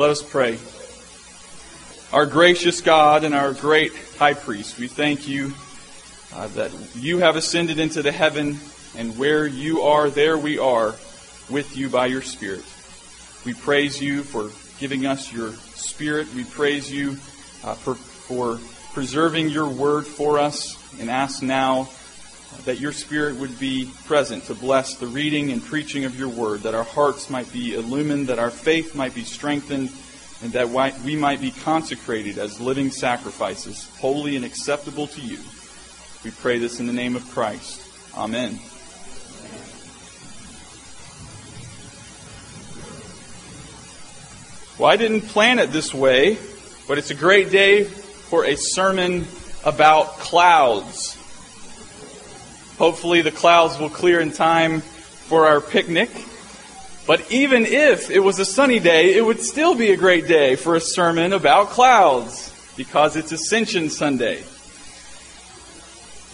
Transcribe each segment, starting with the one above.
Let us pray. Our gracious God and our great high priest, we thank you uh, that you have ascended into the heaven, and where you are, there we are with you by your Spirit. We praise you for giving us your Spirit. We praise you uh, for, for preserving your word for us, and ask now that your Spirit would be present to bless the reading and preaching of your word, that our hearts might be illumined, that our faith might be strengthened, and that we might be consecrated as living sacrifices, holy and acceptable to you. We pray this in the name of Christ. Amen. Well, I didn't plan it this way, but it's a great day for a sermon about clouds. Hopefully, the clouds will clear in time for our picnic. But even if it was a sunny day, it would still be a great day for a sermon about clouds because it's Ascension Sunday.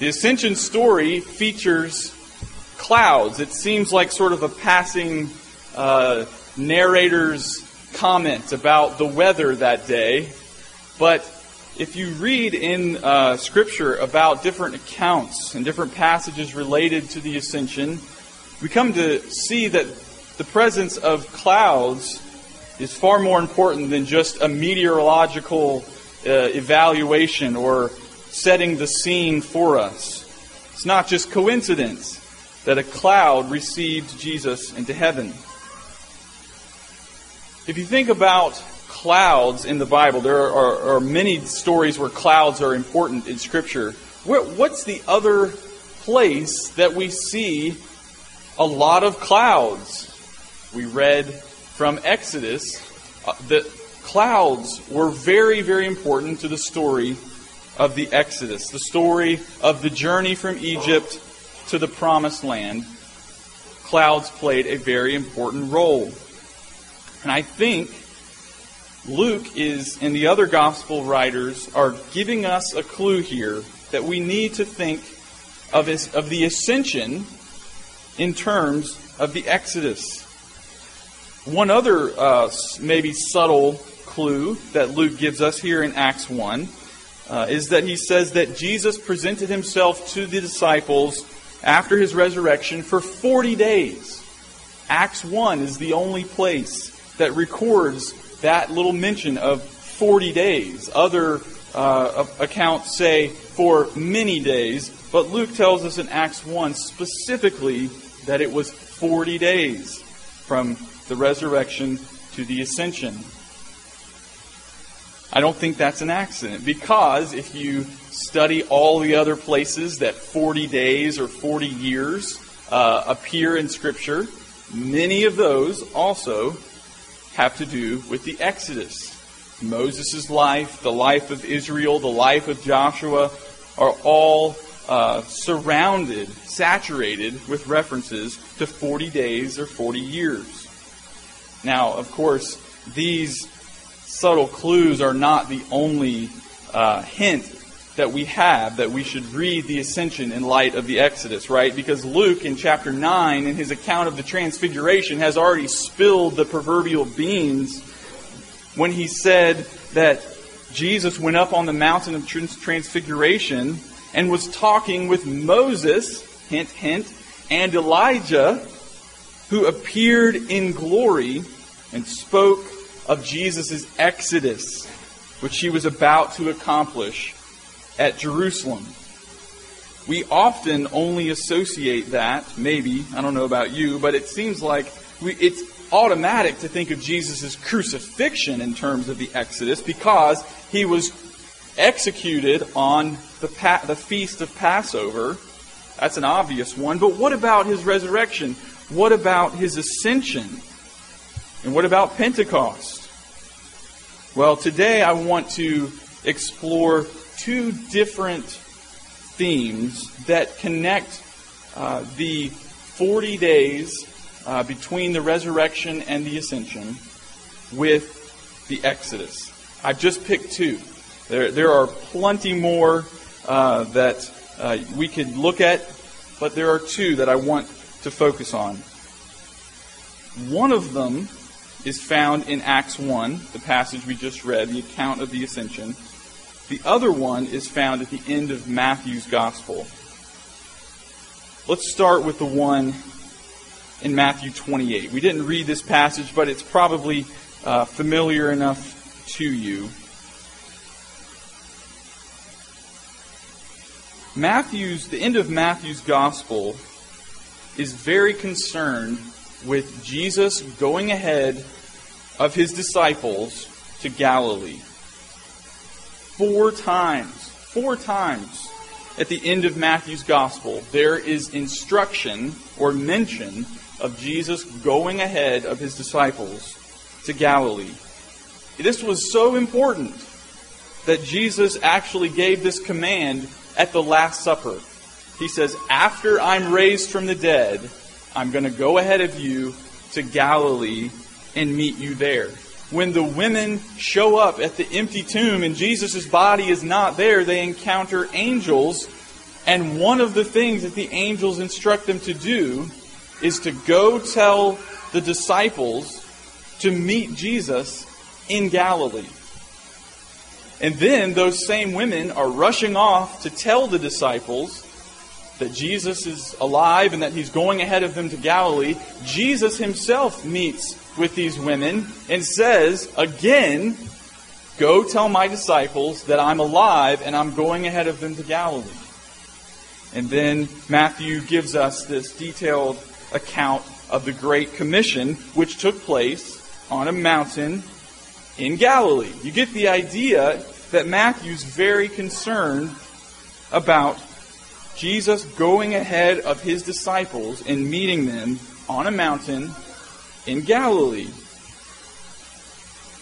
The Ascension story features clouds. It seems like sort of a passing uh, narrator's comment about the weather that day. But if you read in uh, Scripture about different accounts and different passages related to the ascension, we come to see that the presence of clouds is far more important than just a meteorological uh, evaluation or setting the scene for us. It's not just coincidence that a cloud received Jesus into heaven. If you think about clouds in the Bible. There are, are many stories where clouds are important in Scripture. What's the other place that we see a lot of clouds? We read from Exodus uh, that clouds were very, very important to the story of the Exodus, the story of the journey from Egypt to the promised land. Clouds played a very important role. And I think Luke is, and the other gospel writers are giving us a clue here that we need to think of, his, of the ascension in terms of the Exodus. One other, uh, maybe subtle clue that Luke gives us here in Acts 1 uh, is that he says that Jesus presented himself to the disciples after his resurrection for 40 days. Acts 1 is the only place that records that little mention of 40 days. Other uh, accounts say for many days, but Luke tells us in Acts 1 specifically that it was 40 days from the resurrection to the ascension. I don't think that's an accident because if you study all the other places that 40 days or 40 years uh, appear in Scripture, many of those also have to do with the Exodus. Moses' life, the life of Israel, the life of Joshua are all uh, surrounded, saturated with references to 40 days or 40 years. Now, of course, these subtle clues are not the only uh, hint that we have that we should read the ascension in light of the Exodus, right? Because Luke in chapter 9, in his account of the transfiguration, has already spilled the proverbial beans when he said that Jesus went up on the mountain of transfiguration and was talking with Moses, hint, hint, and Elijah, who appeared in glory and spoke of Jesus' exodus, which he was about to accomplish at Jerusalem. We often only associate that, maybe, I don't know about you, but it seems like we, it's automatic to think of Jesus' crucifixion in terms of the Exodus because he was executed on the, pa- the feast of Passover. That's an obvious one. But what about his resurrection? What about his ascension? And what about Pentecost? Well, today I want to explore two different themes that connect uh, the 40 days uh, between the resurrection and the ascension with the Exodus. I've just picked two. There, there are plenty more uh, that uh, we could look at, but there are two that I want to focus on. One of them is found in Acts 1, the passage we just read, the account of the ascension. The other one is found at the end of Matthew's gospel. Let's start with the one in Matthew 28. We didn't read this passage, but it's probably uh, familiar enough to you. Matthew's, the end of Matthew's gospel is very concerned with Jesus going ahead of his disciples to Galilee. Four times, four times at the end of Matthew's gospel, there is instruction or mention of Jesus going ahead of his disciples to Galilee. This was so important that Jesus actually gave this command at the Last Supper. He says, After I'm raised from the dead, I'm going to go ahead of you to Galilee and meet you there. When the women show up at the empty tomb and Jesus' body is not there, they encounter angels. And one of the things that the angels instruct them to do is to go tell the disciples to meet Jesus in Galilee. And then those same women are rushing off to tell the disciples that Jesus is alive and that he's going ahead of them to Galilee. Jesus himself meets with these women and says, again, Go tell my disciples that I'm alive and I'm going ahead of them to Galilee. And then Matthew gives us this detailed account of the Great Commission, which took place on a mountain in Galilee. You get the idea that Matthew's very concerned about Jesus going ahead of his disciples and meeting them on a mountain in Galilee.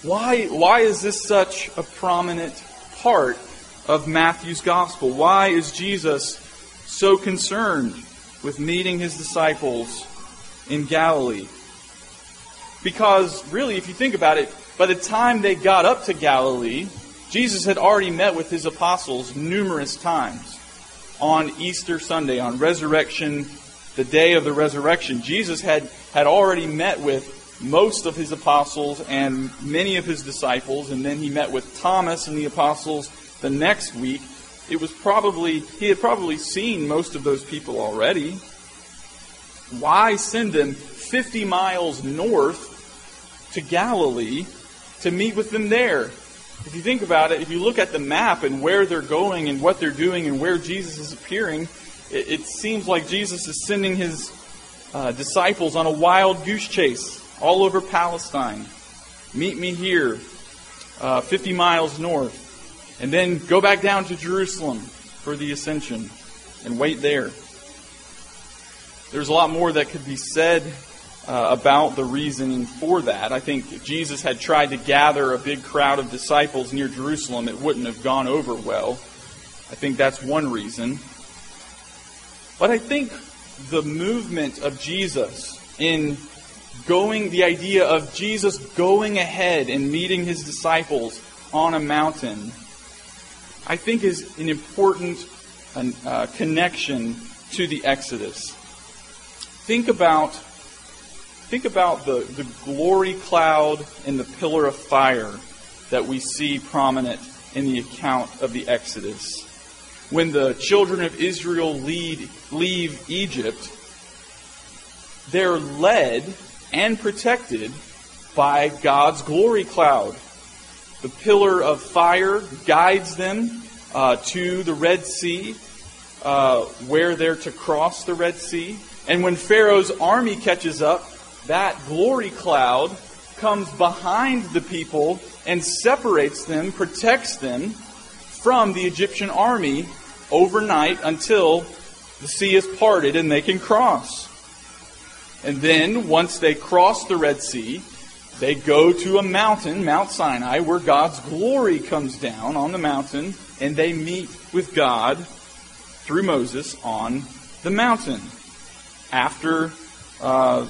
Why, why is this such a prominent part of Matthew's gospel? Why is Jesus so concerned with meeting his disciples in Galilee? Because, really, if you think about it, by the time they got up to Galilee, Jesus had already met with his apostles numerous times. On Easter Sunday, on resurrection, the day of the resurrection, Jesus had, had already met with most of his apostles and many of his disciples, and then he met with Thomas and the apostles the next week. It was probably, he had probably seen most of those people already. Why send them 50 miles north to Galilee to meet with them there. If you think about it, if you look at the map and where they're going and what they're doing and where Jesus is appearing, it, it seems like Jesus is sending his uh, disciples on a wild goose chase all over Palestine. Meet me here, uh, 50 miles north, and then go back down to Jerusalem for the ascension and wait there. There's a lot more that could be said uh, about the reasoning for that. I think if Jesus had tried to gather a big crowd of disciples near Jerusalem, it wouldn't have gone over well. I think that's one reason. But I think the movement of Jesus in going, the idea of Jesus going ahead and meeting his disciples on a mountain, I think is an important uh, connection to the Exodus. Think about Think about the, the glory cloud and the pillar of fire that we see prominent in the account of the Exodus. When the children of Israel lead, leave Egypt, they're led and protected by God's glory cloud. The pillar of fire guides them uh, to the Red Sea, uh, where they're to cross the Red Sea. And when Pharaoh's army catches up, that glory cloud comes behind the people and separates them, protects them from the Egyptian army overnight until the sea is parted and they can cross. And then, once they cross the Red Sea, they go to a mountain, Mount Sinai, where God's glory comes down on the mountain, and they meet with God through Moses on the mountain. After uh,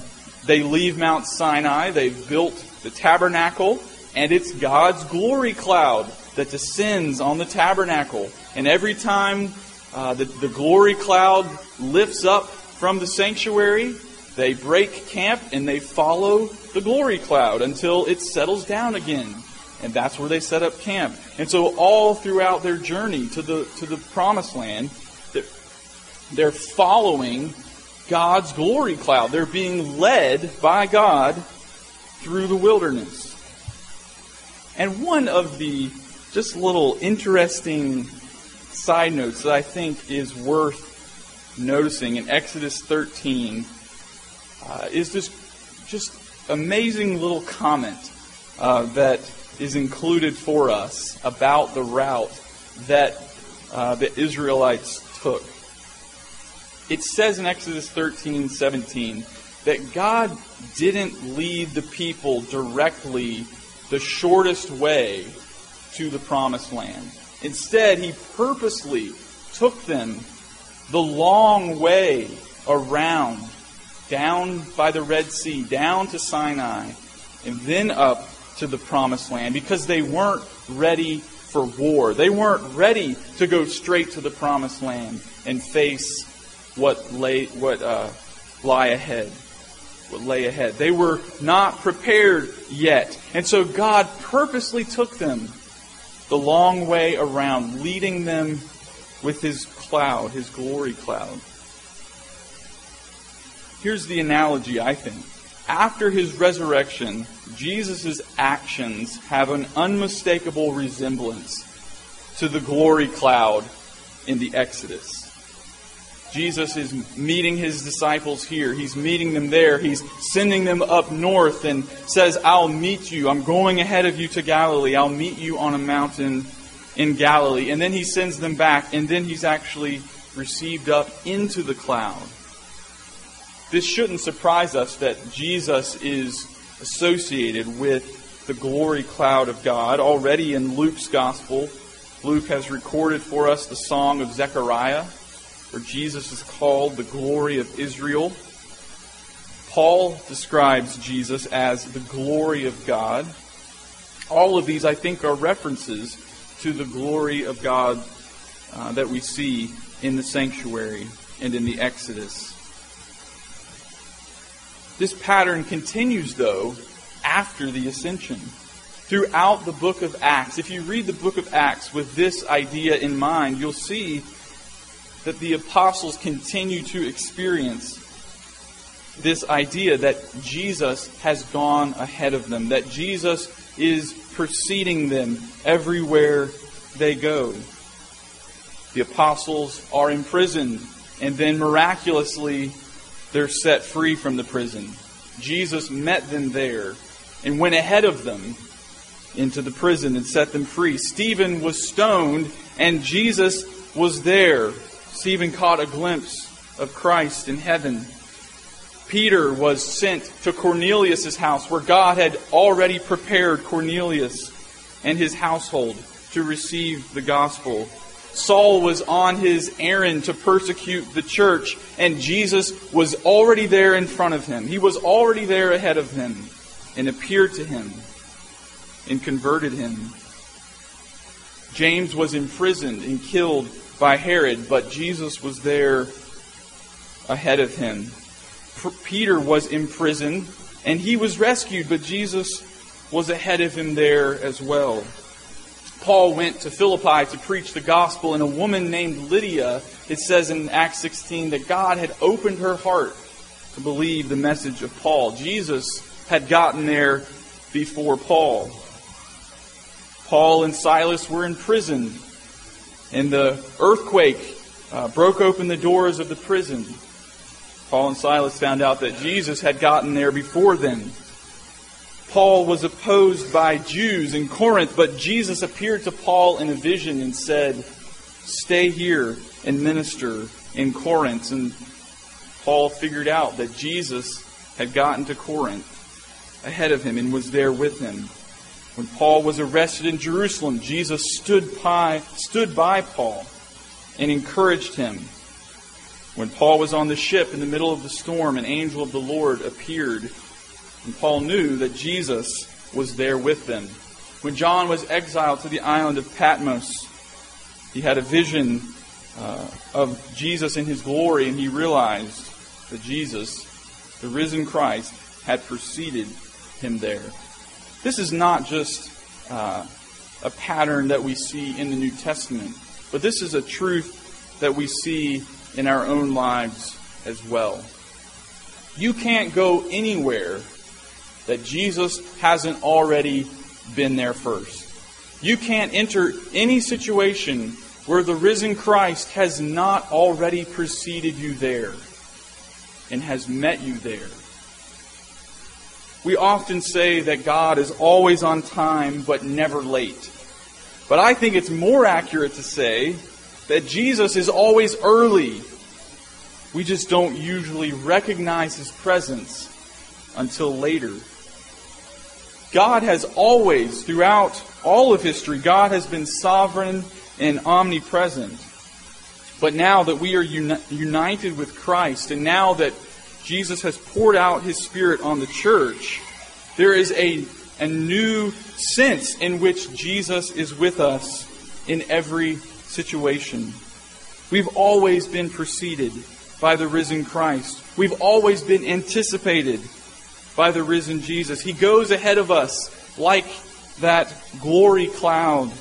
they leave Mount Sinai. They've built the tabernacle, and it's God's glory cloud that descends on the tabernacle. And every time uh, the, the glory cloud lifts up from the sanctuary, they break camp and they follow the glory cloud until it settles down again. And that's where they set up camp. And so all throughout their journey to the, to the promised land, they're, they're following God's glory cloud. They're being led by God through the wilderness. And one of the just little interesting side notes that I think is worth noticing in Exodus 13 uh, is this just amazing little comment uh, that is included for us about the route that uh, the Israelites took. It says in Exodus 13 17 that God didn't lead the people directly the shortest way to the promised land. Instead, he purposely took them the long way around, down by the Red Sea, down to Sinai, and then up to the promised land because they weren't ready for war. They weren't ready to go straight to the promised land and face what lay what uh, lie ahead. What lay ahead. They were not prepared yet. And so God purposely took them the long way around, leading them with his cloud, his glory cloud. Here's the analogy, I think. After his resurrection, Jesus' actions have an unmistakable resemblance to the glory cloud in the Exodus. Jesus is meeting his disciples here. He's meeting them there. He's sending them up north and says, I'll meet you. I'm going ahead of you to Galilee. I'll meet you on a mountain in Galilee. And then he sends them back, and then he's actually received up into the cloud. This shouldn't surprise us that Jesus is associated with the glory cloud of God. Already in Luke's gospel, Luke has recorded for us the song of Zechariah where Jesus is called the glory of Israel. Paul describes Jesus as the glory of God. All of these, I think, are references to the glory of God uh, that we see in the sanctuary and in the Exodus. This pattern continues, though, after the ascension. Throughout the book of Acts, if you read the book of Acts with this idea in mind, you'll see that the apostles continue to experience this idea that Jesus has gone ahead of them, that Jesus is preceding them everywhere they go. The apostles are imprisoned, and then miraculously they're set free from the prison. Jesus met them there and went ahead of them into the prison and set them free. Stephen was stoned, and Jesus was there Stephen caught a glimpse of Christ in heaven. Peter was sent to Cornelius' house where God had already prepared Cornelius and his household to receive the gospel. Saul was on his errand to persecute the church, and Jesus was already there in front of him. He was already there ahead of him and appeared to him and converted him. James was imprisoned and killed by Herod, but Jesus was there ahead of him. Peter was imprisoned and he was rescued, but Jesus was ahead of him there as well. Paul went to Philippi to preach the gospel, and a woman named Lydia, it says in Acts 16, that God had opened her heart to believe the message of Paul. Jesus had gotten there before Paul. Paul and Silas were in prison and the earthquake uh, broke open the doors of the prison. Paul and Silas found out that Jesus had gotten there before them. Paul was opposed by Jews in Corinth, but Jesus appeared to Paul in a vision and said, Stay here and minister in Corinth. And Paul figured out that Jesus had gotten to Corinth ahead of him and was there with him. When Paul was arrested in Jerusalem, Jesus stood by, stood by Paul and encouraged him. When Paul was on the ship in the middle of the storm, an angel of the Lord appeared, and Paul knew that Jesus was there with them. When John was exiled to the island of Patmos, he had a vision uh, of Jesus in his glory, and he realized that Jesus, the risen Christ, had preceded him there. This is not just uh, a pattern that we see in the New Testament, but this is a truth that we see in our own lives as well. You can't go anywhere that Jesus hasn't already been there first. You can't enter any situation where the risen Christ has not already preceded you there and has met you there. We often say that God is always on time but never late. But I think it's more accurate to say that Jesus is always early. We just don't usually recognize his presence until later. God has always, throughout all of history, God has been sovereign and omnipresent. But now that we are uni- united with Christ, and now that Jesus has poured out his Spirit on the church, there is a, a new sense in which Jesus is with us in every situation. We've always been preceded by the risen Christ. We've always been anticipated by the risen Jesus. He goes ahead of us like that glory cloud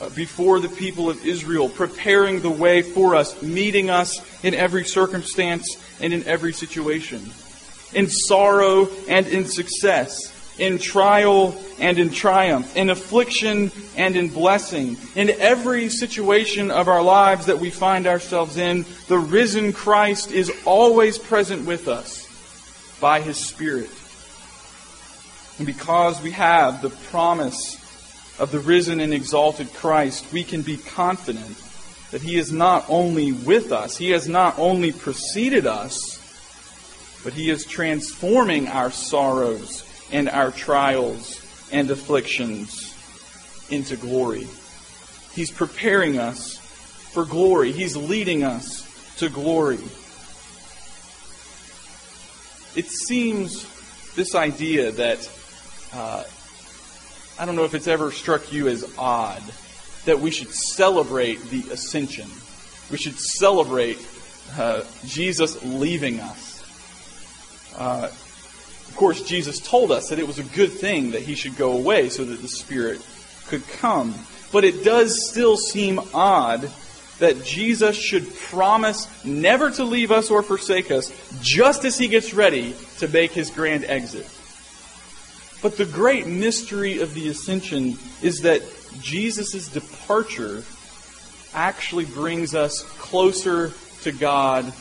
uh, before the people of Israel, preparing the way for us, meeting us in every circumstance and in every situation, in sorrow and in success, in trial and in triumph, in affliction and in blessing. In every situation of our lives that we find ourselves in, the risen Christ is always present with us by his Spirit. And because we have the promise of the risen and exalted Christ, we can be confident that He is not only with us, He has not only preceded us, but He is transforming our sorrows and our trials and afflictions into glory. He's preparing us for glory. He's leading us to glory. It seems this idea that uh, I don't know if it's ever struck you as odd that we should celebrate the ascension. We should celebrate uh, Jesus leaving us. Uh, of course, Jesus told us that it was a good thing that he should go away so that the Spirit could come. But it does still seem odd that Jesus should promise never to leave us or forsake us just as he gets ready to make his grand exit. But the great mystery of the ascension is that Jesus' departure actually brings us closer to God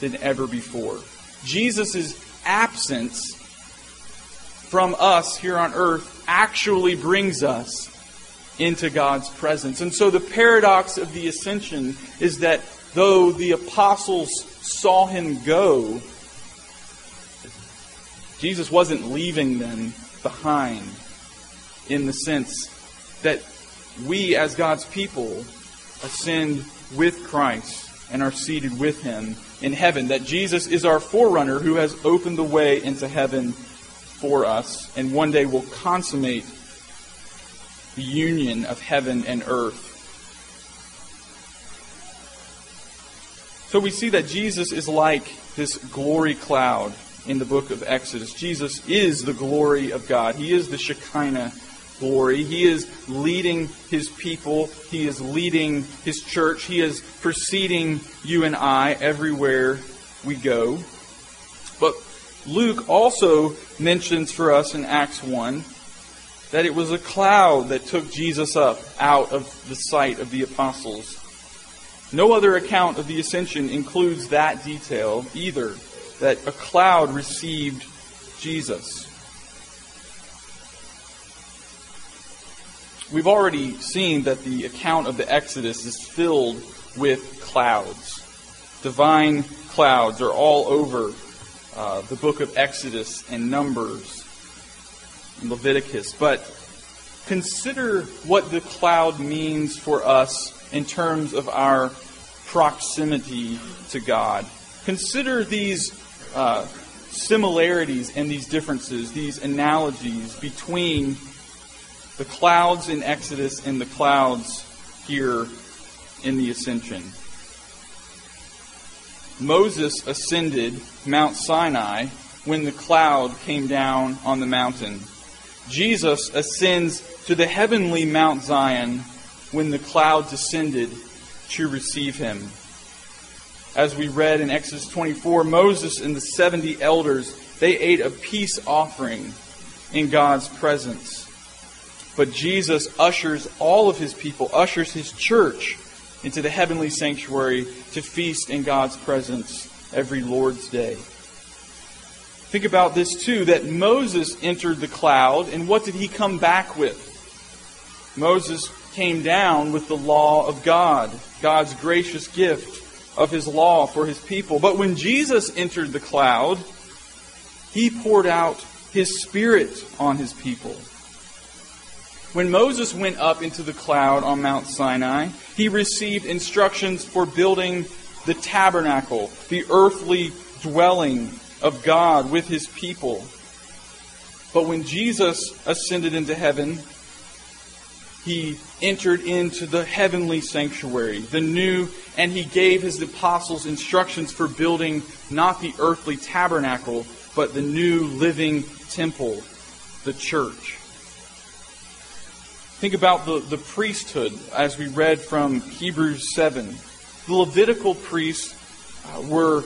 than ever before. Jesus' absence from us here on earth actually brings us into God's presence. And so the paradox of the ascension is that though the apostles saw him go, Jesus wasn't leaving them behind in the sense that we, as God's people, ascend with Christ and are seated with Him in heaven. That Jesus is our forerunner who has opened the way into heaven for us and one day will consummate the union of heaven and earth. So we see that Jesus is like this glory cloud in the book of Exodus. Jesus is the glory of God. He is the Shekinah glory. He is leading his people. He is leading his church. He is preceding you and I everywhere we go. But Luke also mentions for us in Acts 1 that it was a cloud that took Jesus up out of the sight of the apostles. No other account of the ascension includes that detail either that a cloud received Jesus. We've already seen that the account of the Exodus is filled with clouds. Divine clouds are all over uh, the book of Exodus and Numbers and Leviticus. But consider what the cloud means for us in terms of our proximity to God. Consider these uh, similarities and these differences, these analogies between the clouds in Exodus and the clouds here in the ascension. Moses ascended Mount Sinai when the cloud came down on the mountain. Jesus ascends to the heavenly Mount Zion when the cloud descended to receive him. As we read in Exodus 24, Moses and the 70 elders, they ate a peace offering in God's presence. But Jesus ushers all of his people, ushers his church into the heavenly sanctuary to feast in God's presence every Lord's Day. Think about this too that Moses entered the cloud, and what did he come back with? Moses came down with the law of God, God's gracious gift of his law for his people. But when Jesus entered the cloud, he poured out his spirit on his people. When Moses went up into the cloud on Mount Sinai, he received instructions for building the tabernacle, the earthly dwelling of God with his people. But when Jesus ascended into heaven, he entered into the heavenly sanctuary, the new, and he gave his apostles instructions for building not the earthly tabernacle, but the new living temple, the church. Think about the, the priesthood as we read from Hebrews 7. The Levitical priests uh, were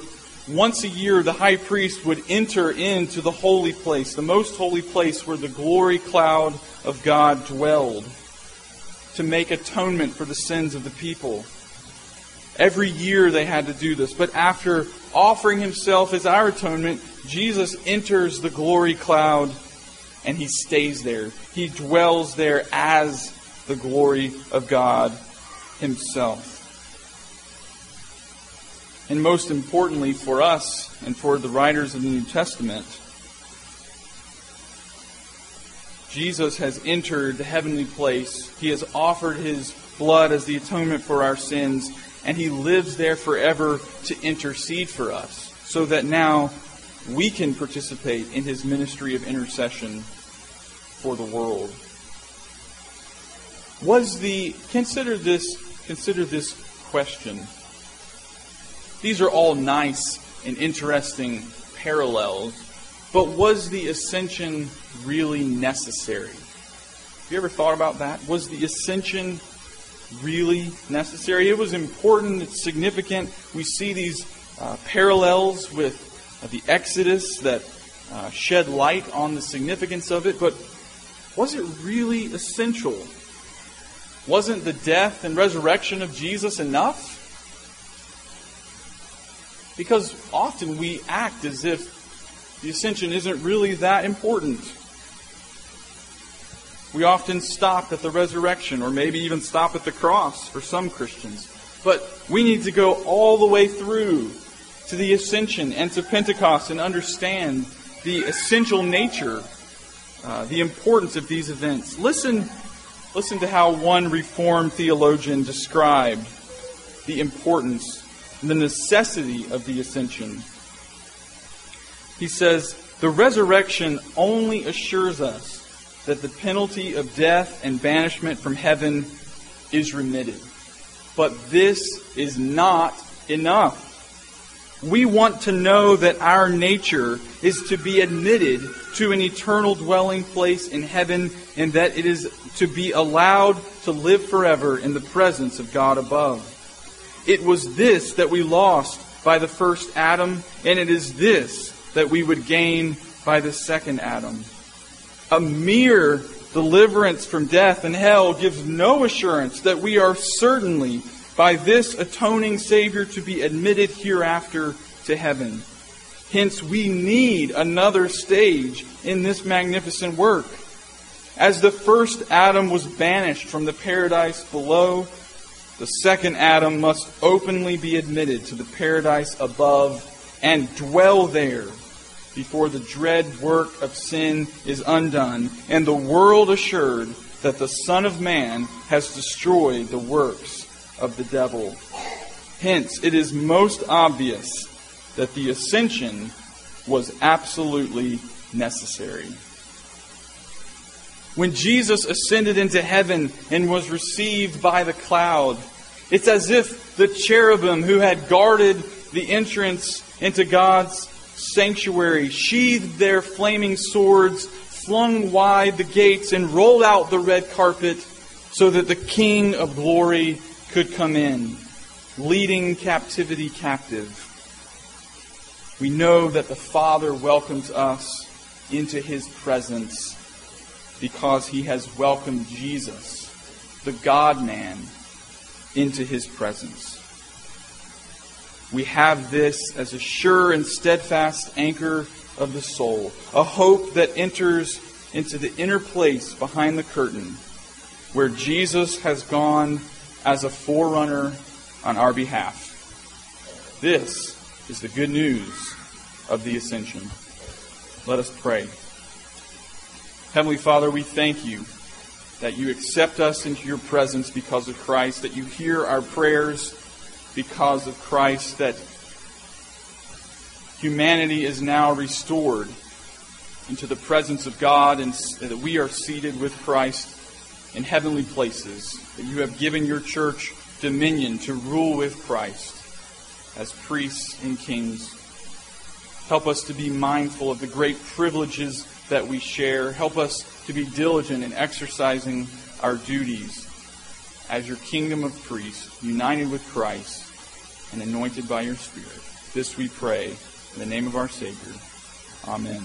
once a year the high priest would enter into the holy place, the most holy place where the glory cloud of God dwelled, to make atonement for the sins of the people. Every year they had to do this, but after offering himself as our atonement, Jesus enters the glory cloud and he stays there. He dwells there as the glory of God himself. And most importantly for us and for the writers of the New Testament, Jesus has entered the heavenly place. He has offered his blood as the atonement for our sins, and he lives there forever to intercede for us, so that now we can participate in his ministry of intercession for the world. Was the consider this consider this question. These are all nice and interesting parallels, but was the ascension really necessary? Have you ever thought about that? Was the ascension really necessary? It was important, it's significant. We see these uh, parallels with uh, the Exodus that uh, shed light on the significance of it, but was it really essential? Wasn't the death and resurrection of Jesus enough? Because often we act as if the ascension isn't really that important. We often stop at the resurrection or maybe even stop at the cross for some Christians. But we need to go all the way through to the ascension and to Pentecost and understand the essential nature, uh, the importance of these events. Listen, listen to how one Reformed theologian described the importance and the necessity of the ascension. He says, The resurrection only assures us that the penalty of death and banishment from heaven is remitted. But this is not enough. We want to know that our nature is to be admitted to an eternal dwelling place in heaven and that it is to be allowed to live forever in the presence of God above. It was this that we lost by the first Adam, and it is this that we would gain by the second Adam. A mere deliverance from death and hell gives no assurance that we are certainly by this atoning Savior to be admitted hereafter to heaven. Hence, we need another stage in this magnificent work. As the first Adam was banished from the paradise below, the second Adam must openly be admitted to the paradise above and dwell there before the dread work of sin is undone and the world assured that the Son of Man has destroyed the works of the devil. Hence, it is most obvious that the ascension was absolutely necessary. When Jesus ascended into heaven and was received by the cloud, it's as if the cherubim who had guarded the entrance into God's sanctuary, sheathed their flaming swords, flung wide the gates, and rolled out the red carpet so that the King of glory could come in, leading captivity captive. We know that the Father welcomes us into his presence because he has welcomed Jesus, the God man, into his presence. We have this as a sure and steadfast anchor of the soul, a hope that enters into the inner place behind the curtain where Jesus has gone as a forerunner on our behalf. This is the good news of the ascension. Let us pray. Heavenly Father, we thank you that you accept us into your presence because of Christ, that you hear our prayers because of Christ, that humanity is now restored into the presence of God and that we are seated with Christ in heavenly places, that you have given your church dominion to rule with Christ as priests and kings. Help us to be mindful of the great privileges that we share. Help us to be diligent in exercising our duties as your kingdom of priests, united with Christ and anointed by your Spirit. This we pray in the name of our Savior. Amen.